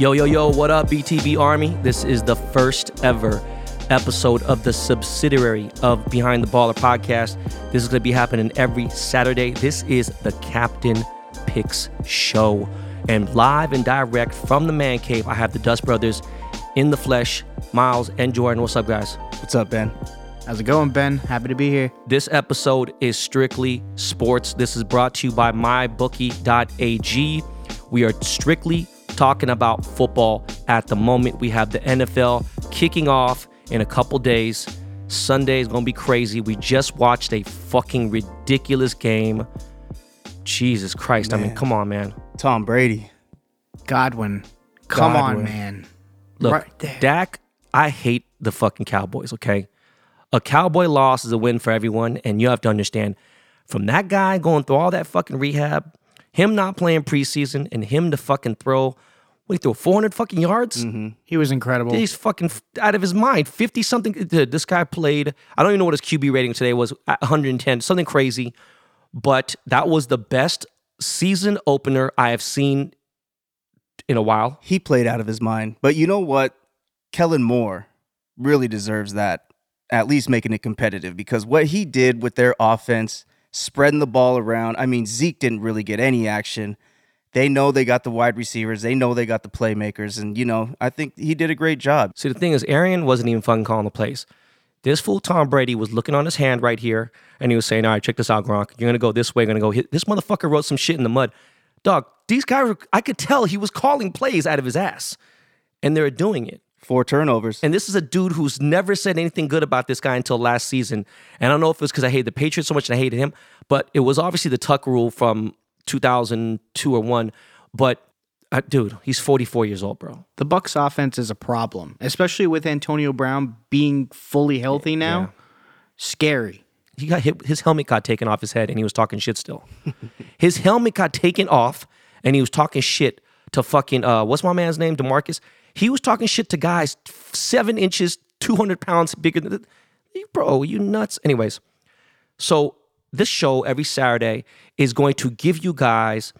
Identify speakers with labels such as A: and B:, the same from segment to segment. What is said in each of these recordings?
A: Yo, yo, yo, what up, BTB Army? This is the first ever episode of the subsidiary of Behind the Baller podcast. This is going to be happening every Saturday. This is the Captain Picks Show. And live and direct from the man cave, I have the Dust Brothers in the flesh, Miles and Jordan. What's up, guys?
B: What's up, Ben?
C: How's it going, Ben? Happy to be here.
A: This episode is strictly sports. This is brought to you by mybookie.ag. We are strictly talking about football at the moment. We have the NFL kicking off in a couple days. Sunday is going to be crazy. We just watched a fucking ridiculous game. Jesus Christ. I mean, come on, man.
B: Tom Brady.
C: Godwin. Come
B: Godwin.
C: on, man.
A: Look,
C: Right there.
A: Dak, I hate the fucking Cowboys, okay? A Cowboy loss is a win for everyone, and you have to understand from that guy going through all that fucking rehab, him not playing preseason, and him to fucking throw, what he threw, 400 fucking yards? Mm-hmm.
C: He was incredible.
A: He's fucking f- out of his mind. 50 something. Dude, This guy played, I don't even know what his QB rating today was, at 110, something crazy. But that was the best season opener I have seen in a while.
B: He played out of his mind. But you know what? Kellen Moore really deserves that, at least making it competitive, because what he did with their offense, spreading the ball around. I mean, Zeke didn't really get any action. They know they got the wide receivers, they know they got the playmakers. And, you know, I think he did a great job.
A: See, the thing is, Arian wasn't even fucking calling the plays. This fool Tom Brady was looking on his hand right here, and he was saying, "All right, check this out, Gronk. You're gonna go this way. You're gonna go hit." This motherfucker wrote some shit in the mud. Dog, these guys, were, I could tell he was calling plays out of his ass, and they're doing it.
B: Four turnovers.
A: And this is a dude who's never said anything good about this guy until last season. And I don't know if it was because I hated the Patriots so much and I hated him, but it was obviously the Tuck rule from 2002 or one. But uh, dude, he's 44 years old, bro.
C: the Bucs offense is a problem, especially with Antonio Brown being fully healthy now. Scary.
A: he got hit, his helmet got taken off his head and he was talking shit still. his helmet got taken off and he was talking shit to fucking uh what's my man's name? Demarcus. He was talking shit to guys seven inches, two hundred pounds bigger than bro, you nuts. Anyways, so this show every Saturday is going to give you guys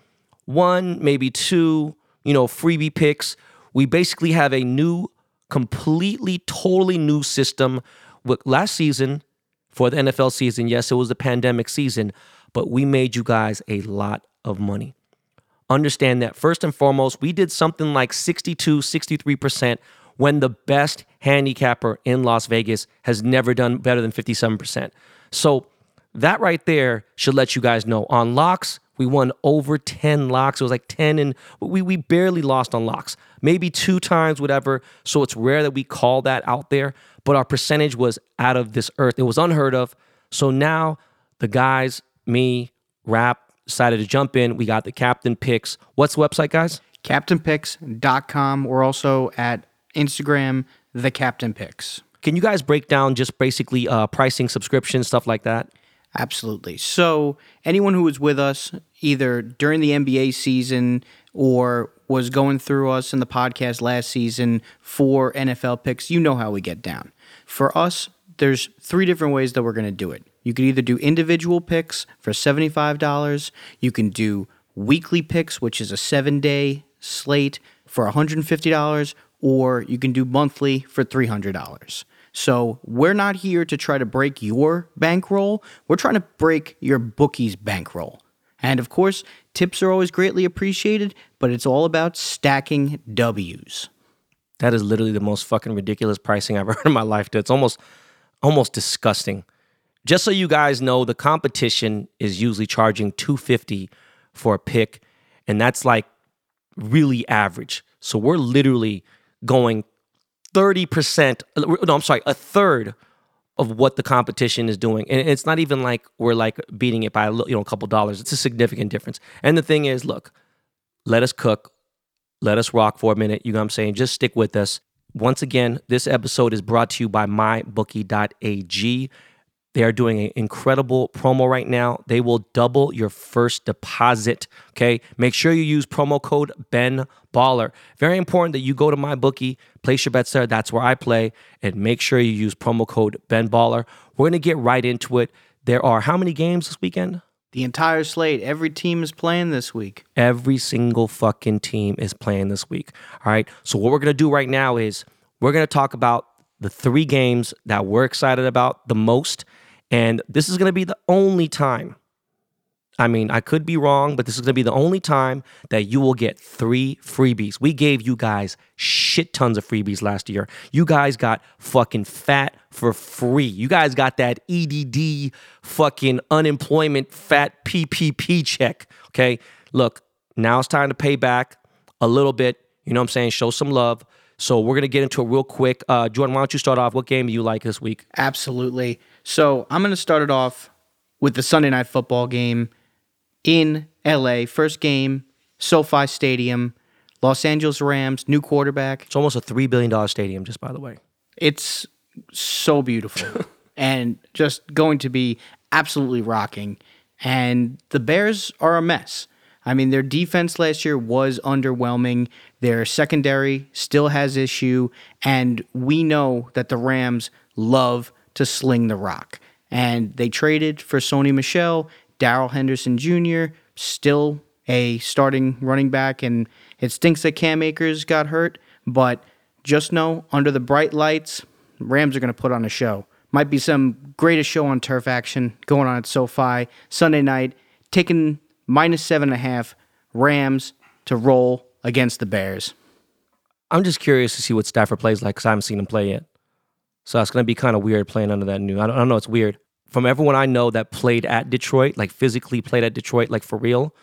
A: one, maybe two, you know, freebie picks. We basically have a new, completely, totally new system. With last season, for the NFL season, yes, it was the pandemic season, but we made you guys a lot of money. Understand that first and foremost, we did something like 62, 63% when the best handicapper in Las Vegas has never done better than 57%. So that right there should let you guys know. On locks, we won over 10 locks. It was like 10 and we, we barely lost on locks. Maybe two times, whatever. So it's rare that we call that out there, but our percentage was out of this earth. It was unheard of. So now the guys, me, Rap, decided to jump in. We got the captain picks. What's the website, guys?
C: CaptainPicks.com. We're also at Instagram, The Captain Picks.
A: Can you guys break down just basically uh, pricing, subscription, stuff like that?
C: Absolutely. So, anyone who was with us either during the NBA season or was going through us in the podcast last season for NFL picks, you know how we get down. For us, there's three different ways that we're going to do it. You could either do individual picks for $75, you can do weekly picks, which is a seven day slate for $150, or you can do monthly for $300. So we're not here to try to break your bankroll. We're trying to break your bookie's bankroll. And of course, tips are always greatly appreciated, but it's all about stacking W's.
A: That is literally the most fucking ridiculous pricing I've ever heard in my life. It's almost, almost disgusting. Just so you guys know, the competition is usually charging 250 for a pick, and that's like really average. So we're literally going 30%, no, I'm sorry, a third of what the competition is doing. And it's not even like we're like beating it by a, little- you know, a couple dollars. It's a significant difference. And the thing is, look, let us cook, let us rock for a minute. You know what I'm saying? Just stick with us. Once again, this episode is brought to you by mybookie.ag. They are doing an incredible promo right now. They will double your first deposit. Okay. Make sure you use promo code Ben Baller. Very important that you go to my bookie, place your bets there. That's where I play. And make sure you use promo code Ben Baller. We're going to get right into it. There are how many games this weekend?
C: The entire slate, every team is playing this week.
A: Every single fucking team is playing this week. All right. So what we're gonna do right now is we're gonna talk about the three games that we're excited about the most, and this is gonna be the only time. I mean, I could be wrong, but this is gonna be the only time that you will get three freebies. We gave you guys shit tons of freebies last year. You guys got fucking fat for free. You guys got that EDD fucking unemployment fat PPP check. Okay. Look, now it's time to pay back a little bit. You know what I'm saying? Show some love. So we're gonna get into it real quick. Uh, Jordan, why don't you start off? What game do you like this week?
C: Absolutely. So I'm going to start it off with the Sunday night football game in LA. First game, SoFi Stadium, Los Angeles Rams, new quarterback.
A: It's almost a three billion dollar stadium, just by the way.
C: It's so beautiful and just going to be absolutely rocking. And the Bears are a mess. I mean, their defense last year was underwhelming. Their secondary still has issue, and we know that the Rams love to sling the rock. And they traded for Sony Michel, Darrell Henderson Jr., still a starting running back, and it stinks that Cam Akers got hurt, but just know under the bright lights, Rams are going to put on a show. Might be some greatest show on turf action going on at SoFi Sunday night, taking minus seven and a half Rams to roll against the Bears.
A: I'm just curious to see what Stafford plays like because I haven't seen him play yet. So it's going to be kind of weird playing under that new. I don't, I don't know. It's weird. From everyone I know that played at Detroit, like physically played at Detroit, like for real,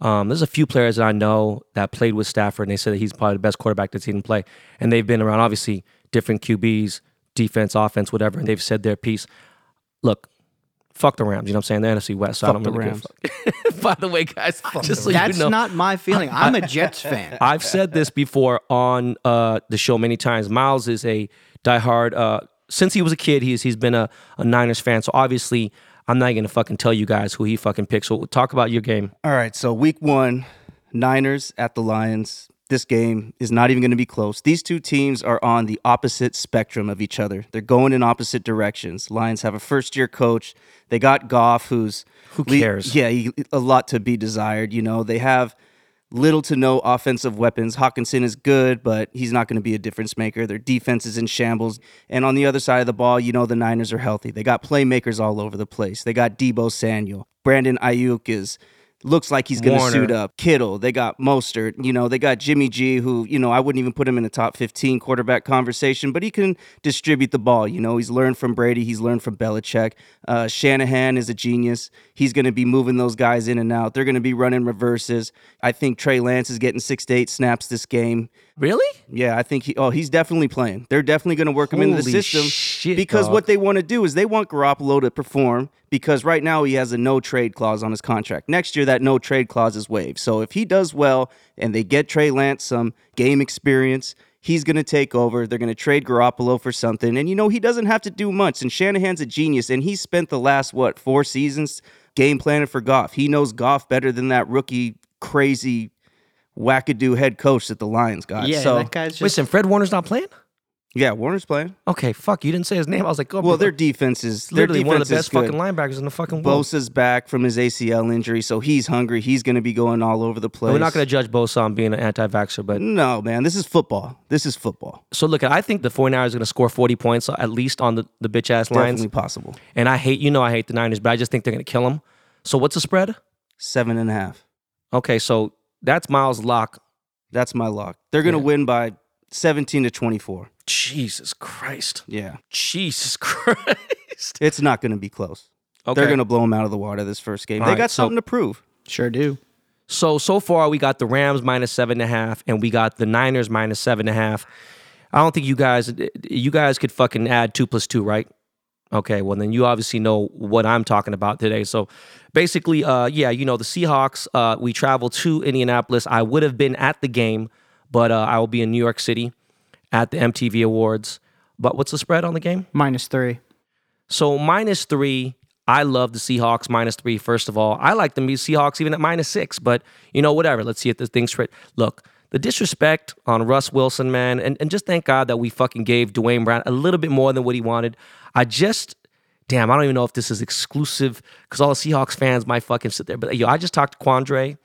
A: um, there's a few players that I know that played with Stafford, and they said that he's probably the best quarterback that's seen him play. And they've been around, obviously, different QBs, defense, offense, whatever, and they've said their piece. Look, fuck the Rams. You know what I'm saying? The NFC West. So I don't
B: the
A: really
B: Rams.
A: give a fuck. By the way, guys, just so
C: That's
A: you know,
C: not my feeling. I'm a Jets fan.
A: I've said this before on uh, the show many times. Miles is a diehard. Uh, since he was a kid, he's he's been a, a Niners fan. So obviously, I'm not gonna fucking tell you guys who he fucking picks. So talk about your game.
B: All right, so week one, Niners at the Lions. This game is not even going to be close. These two teams are on the opposite spectrum of each other. They're going in opposite directions. Lions have a first year coach. They got Goff, who's
A: Who
B: le-
A: cares?
B: yeah, he, a lot to be desired. You know, they have little to no offensive weapons. Hockenson is good, but he's not going to be a difference maker. Their defense is in shambles. And on the other side of the ball, you know the Niners are healthy. They got playmakers all over the place. They got Deebo Samuel. Brandon Aiyuk is looks like he's going to suit up. Kittle, they got Mostert, you know, they got Jimmy G, who, you know, I wouldn't even put him in the top 15 quarterback conversation, but he can distribute the ball. You know, he's learned from Brady, he's learned from Belichick. Uh, Shanahan is a genius. He's going to be moving those guys in and out. They're going to be running reverses. I think Trey Lance is getting six to eight snaps this game.
A: Really?
B: Yeah, I think he. Oh, he's definitely playing. They're definitely going to work him into the
A: Holy
B: system
A: shit,
B: because
A: dog.
B: what they want to do is they want Garoppolo to perform because right now he has a no trade clause on his contract. Next year, that no trade clause is waived. So if he does well and they get Trey Lance some game experience, he's going to take over. They're going to trade Garoppolo for something, and you know he doesn't have to do much. And Shanahan's a genius, and he spent the last what four seasons game planning for Goff. He knows Goff better than that rookie crazy wackadoo head coach that the Lions got.
C: Yeah,
B: so
C: that guy's just
A: Listen, Fred Warner's not playing.
B: yeah, Warner's playing.
A: Okay, fuck. You didn't say his name. I was like, oh,
B: Well,
A: their
B: their defense is their
A: literally
B: defense
A: one of the
B: is
A: best
B: good.
A: fucking linebackers in the fucking world.
B: Bosa's back from his ACL injury, so he's hungry. He's going to be going all over the place.
A: We're not going to judge Bosa on being an anti-vaxxer, but
B: No, man, this is football. This is football.
A: so look, I think the 49ers are going to score 40 points uh, at least on the, the bitch ass Lions.
B: Definitely possible.
A: And I hate, you know, I hate the Niners, but I just think they're going to kill them. So what's the spread?
B: Seven and a half.
A: Okay, so that's Miles' lock.
B: That's my lock. They're going to
A: Yeah.
B: win by 17 to 24.
A: Jesus Christ.
B: Yeah.
A: Jesus Christ.
B: It's not going to be close.
A: Okay.
B: They're going to blow them out of the water this first game.
A: All
B: they
A: right,
B: got
A: so-
B: something to prove.
C: sure do.
A: So so far we got the Rams minus seven and a half, and we got the Niners minus seven and a half. I don't think you guys you guys could fucking add two plus two, right? Okay, well then you obviously know what I'm talking about today. So basically, uh, yeah, you know the Seahawks. Uh, we travel to Indianapolis. I would have been at the game, but uh, I will be in New York City at the MTV Awards. But what's the spread on the game?
C: Minus three.
A: So minus three. I love the Seahawks minus three. First of all, I like the Seahawks even at minus six. But you know, whatever. Let's see if this thing's straight. Look, the disrespect on Russ Wilson, man, and, and just thank God that we fucking gave Duane Brown a little bit more than what he wanted. I just damn, I don't even know if this is exclusive because all the Seahawks fans might fucking sit there. But yo, I just talked to Quandre,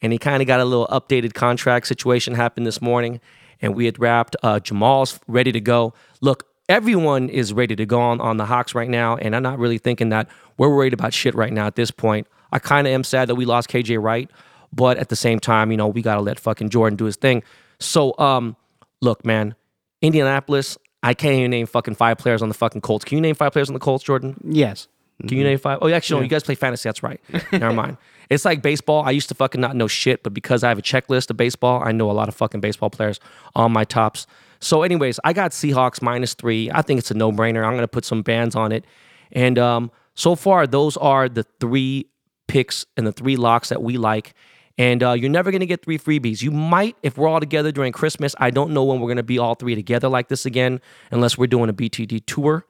A: and he kind of got a little updated contract situation happen this morning, and we had wrapped. Uh, Jamal's ready to go. Look, everyone is ready to go on, on the Hawks right now, and I'm not really thinking that we're worried about shit right now at this point. I kind of am sad that we lost KJ Wright, but at the same time, you know, we got to let fucking Jordan do his thing. So, um, look, man, Indianapolis, I can't even name fucking five players on the fucking Colts. Can you name five players on the Colts, Jordan?
C: Yes.
A: Can you name five? Oh, actually, no, you guys play fantasy. That's right. Never mind. It's like baseball. I used to fucking not know shit, but because I have a checklist of baseball, I know a lot of fucking baseball players on my Topps. So, anyways, I got Seahawks minus three. I think it's a no brainer. I'm going to put some bands on it. And um, so far, those are the three picks and the three locks that we like. And uh, you're never going to get three freebies. You might, if we're all together during Christmas. I don't know when we're going to be all three together like this again, unless we're doing a BTB tour.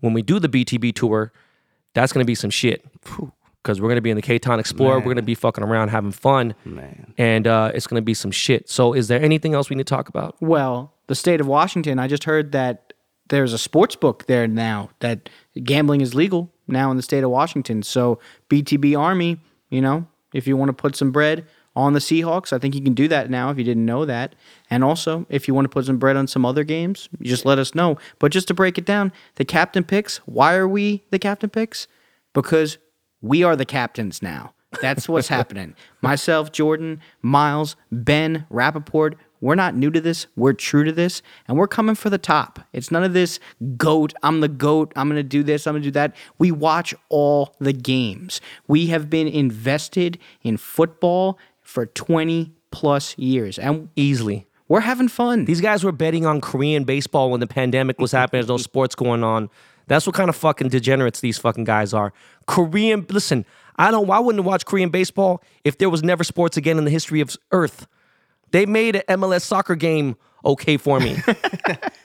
A: When we do the BTB tour, that's going to be some shit. Because we're going to be in the K-Town Explorer. We're going to be fucking around having fun.
B: Man.
A: And uh, it's going to be some shit. So, is there anything else we need to talk about?
C: Well, the state of Washington, I just heard that there's a sports book there now that gambling is legal now in the state of Washington. So BTB Army, you know, if you want to put some bread on the Seahawks, I think you can do that now if you didn't know that. And also, if you want to put some bread on some other games, you just let us know. But just to break it down, the captain picks, why are we the captain picks? Because we are the captains now. That's what's happening. Myself, Jordan, Miles, Ben, Rappaport, we're not new to this. We're true to this. And we're coming for the top. It's none of this goat. I'm the goat. I'm going to do this. I'm going to do that. We watch all the games. We have been invested in football for 20 plus years. And
A: Easily.
C: we're having fun.
A: These guys were betting on Korean baseball when the pandemic was happening. There's no sports going on. That's what kind of fucking degenerates these fucking guys are. Korean, listen, I don't. I wouldn't watch Korean baseball if there was never sports again in the history of Earth. They made an MLS soccer game okay for me.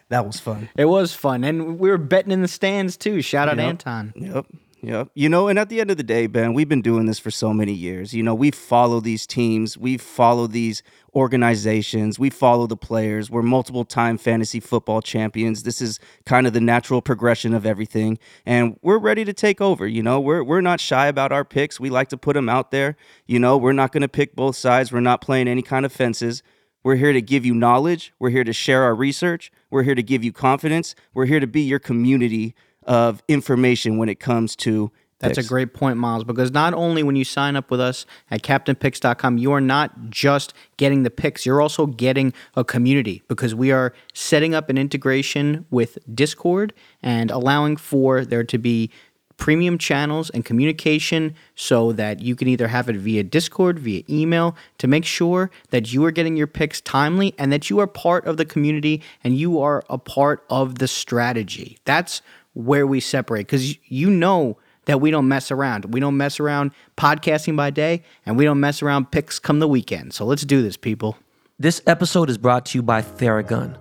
B: That was fun.
C: It was fun. And we were betting in the stands too. Shout out
B: Yep.
C: Anton.
B: Yep. Yep. You know, and at the end of the day, Ben, we've been doing this for so many years. You know, we follow these teams, we follow these organizations, we follow the players. We're multiple time fantasy football champions. This is kind of the natural progression of everything. And we're ready to take over. You know, we're we're not shy about our picks. We like to put them out there. You know, we're not gonna pick both sides. We're not playing any kind of fences. We're here to give you knowledge. We're here to share our research. We're here to give you confidence. We're here to be your community of information when it comes to
C: That's a great point, Miles, because not only when you sign up with us at CaptainPicks.com, you are not just getting the picks, you're also getting a community because we are setting up an integration with Discord and allowing for there to be premium channels and communication so that you can either have it via Discord, via email, to make sure that you are getting your picks timely and that you are part of the community and you are a part of the strategy. That's where we separate because you know that we don't mess around. We don't mess around podcasting by day and we don't mess around picks come the weekend. So let's do this, people.
A: This episode is brought to you by Theragun.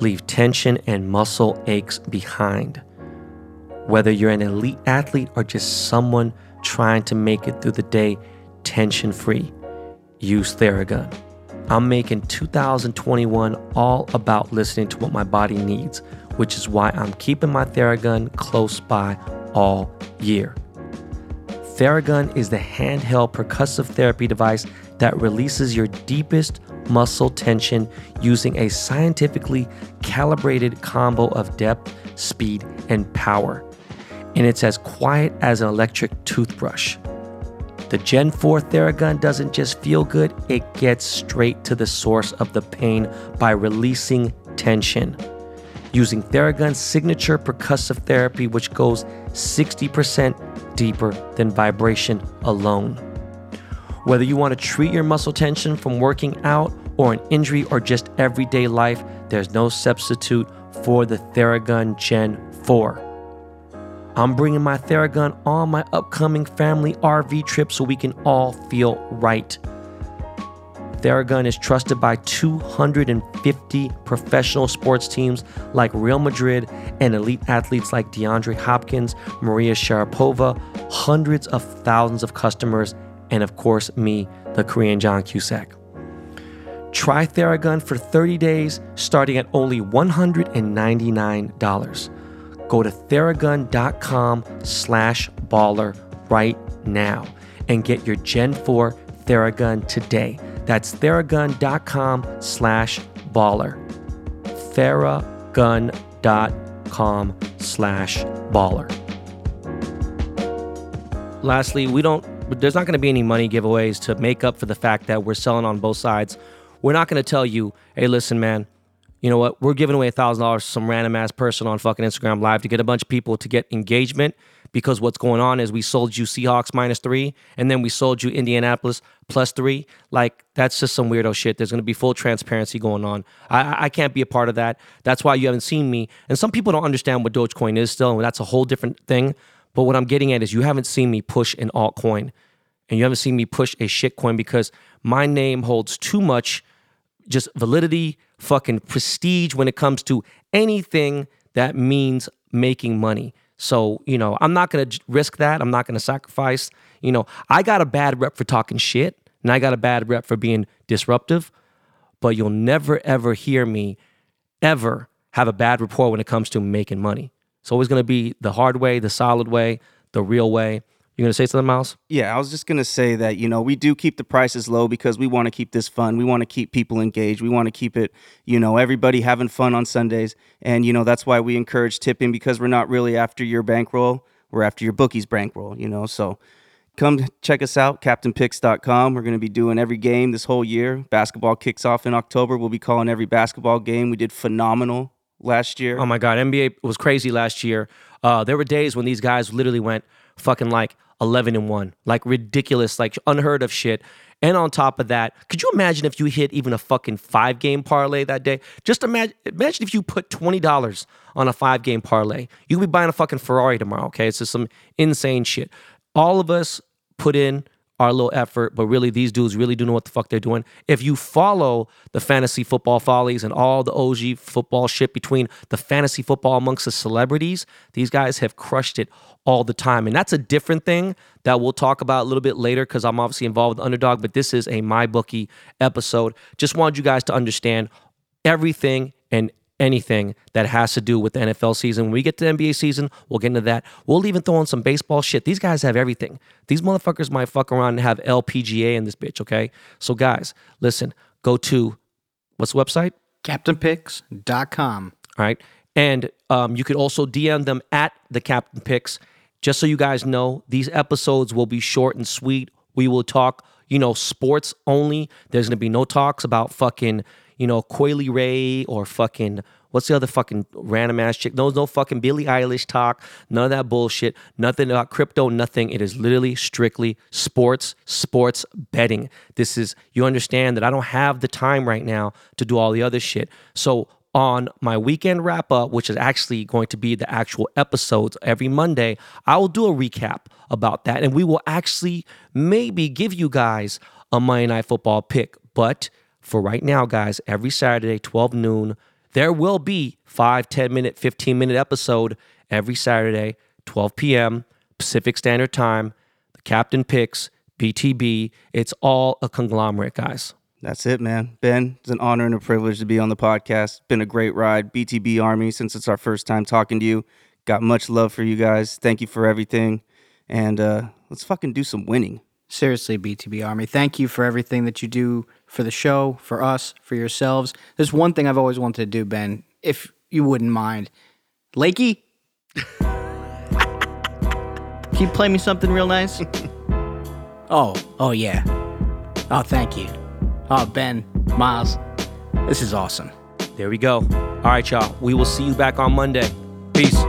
A: Leave tension and muscle aches behind. Whether you're an elite athlete or just someone trying to make it through the day tension free, use Theragun. I'm making 2021 all about listening to what my body needs, which is why I'm keeping my Theragun close by all year. Theragun is the handheld percussive therapy device that releases your deepest muscle tension using a scientifically calibrated combo of depth, speed, and power. And it's as quiet as an electric toothbrush. The Gen 4 Theragun doesn't just feel good, it gets straight to the source of the pain by releasing tension. Using Theragun's signature percussive therapy, which goes 60% deeper than vibration alone. Whether you want to treat your muscle tension from working out or an injury or just everyday life, there's no substitute for the Theragun Gen 4. I'm bringing my Theragun on my upcoming family RV trip so we can all feel right. Theragun is trusted by 250 professional sports teams like Real Madrid and elite athletes like DeAndre Hopkins, Maria Sharapova, hundreds of thousands of customers, and of course, me, the Korean John Cusack. Try Theragun for 30 days starting at only $199. Go to theragun.com slash baller right now and get your Gen 4 Theragun today. That's theragun.com slash baller. theragun.com slash baller. Lastly, we don't there's not going to be any money giveaways to make up for the fact that we're selling on both sides. We're not going to tell you, hey, listen, man, you know what? We're giving away a thousand dollars to some random ass person on fucking Instagram Live to get a bunch of people to get engagement. Because what's going on is we sold you Seahawks minus three, and then we sold you Indianapolis plus three. Like that's just some weirdo shit. There's going to be full transparency going on. I, I can't be a part of that. That's why you haven't seen me. And some people don't understand what Dogecoin is still, and that's a whole different thing. But what I'm getting at is you haven't seen me push an altcoin, and you haven't seen me push a shitcoin because my name holds too much just validity, fucking prestige when it comes to anything that means making money. So, you know, I'm not going to risk that. I'm not going to sacrifice. You know, I got a bad rep for talking shit and I got a bad rep for being disruptive, but you'll never ever hear me ever have a bad report when it comes to making money. It's always going to be the hard way, the solid way, the real way. You gonna say something, Miles?
B: Yeah, I was just gonna say that you know we do keep the prices low because we want to keep this fun. We want to keep people engaged. We want to keep it, you know, everybody having fun on Sundays, and you know that's why we encourage tipping because we're not really after your bankroll. We're after your bookie's bankroll. You know, so come check us out, CaptainPicks.com. We're gonna be doing every game this whole year. Basketball kicks off in October. We'll be calling every basketball game. We did phenomenal last year.
A: Oh my God, NBA was crazy last year. Uh, there were days when these guys literally went fucking like 11 and 1, like ridiculous, like unheard of shit. And on top of that, could you imagine if you hit even a fucking five game parlay that day? Just imagine, imagine if you put $20 on a five game parlay. You could be buying a fucking Ferrari tomorrow, okay? It's just some insane shit. All of us put in our little effort, but really these dudes really do know what the fuck they're doing. If you follow the fantasy football follies and all the OG football shit between the fantasy football amongst the celebrities, these guys have crushed it all the time. And that's a different thing that we'll talk about a little bit later because I'm obviously involved with Underdog, but this is a My Bookie episode. Just wanted you guys to understand everything and anything that has to do with the NFL season. When we get to the NBA season, we'll get into that. We'll even throw in some baseball shit. These guys have everything. These motherfuckers might fuck around and have LPGA in this bitch, okay? So, guys, listen, go to what's the website?
C: CaptainPicks.com.
A: All right. And um, you could also DM them at the Captain Picks. Just so you guys know, these episodes will be short and sweet. We will talk, you know, sports only. There's to be no talks about fucking you know, Coi Ray or fucking what's the other fucking random ass chick? No, no fucking Billie Eilish talk. None of that bullshit. Nothing about crypto. Nothing. It is literally strictly sports, sports betting. This is you understand that I don't have the time right now to do all the other shit. So on my weekend wrap up, which is actually going to be the actual episodes every Monday, I will do a recap about that. And we will actually maybe give you guys a Monday Night Football pick. But for right now, guys, every Saturday, 12 noon, there will be 5, 10 minute, 15 minute episode every Saturday, 12 p.m. Pacific Standard Time. The captain picks, BTB. It's all a conglomerate, guys.
B: That's it, man. Ben, it's an honor and a privilege to be on the podcast. Been a great ride. BTB Army, since it's our first time talking to you. Got much love for you guys. Thank you for everything. And uh, let's fucking do some winning.
C: Seriously, BTB Army, thank you for everything that you do for the show, for us, for yourselves. There's one thing I've always wanted to do, Ben, if you wouldn't mind. Lakey? Can you play me something real nice? oh, oh yeah. Oh, thank you. Oh, Ben, Miles, this is awesome.
A: There we go. All right, y'all. We will see you back on Monday. Peace.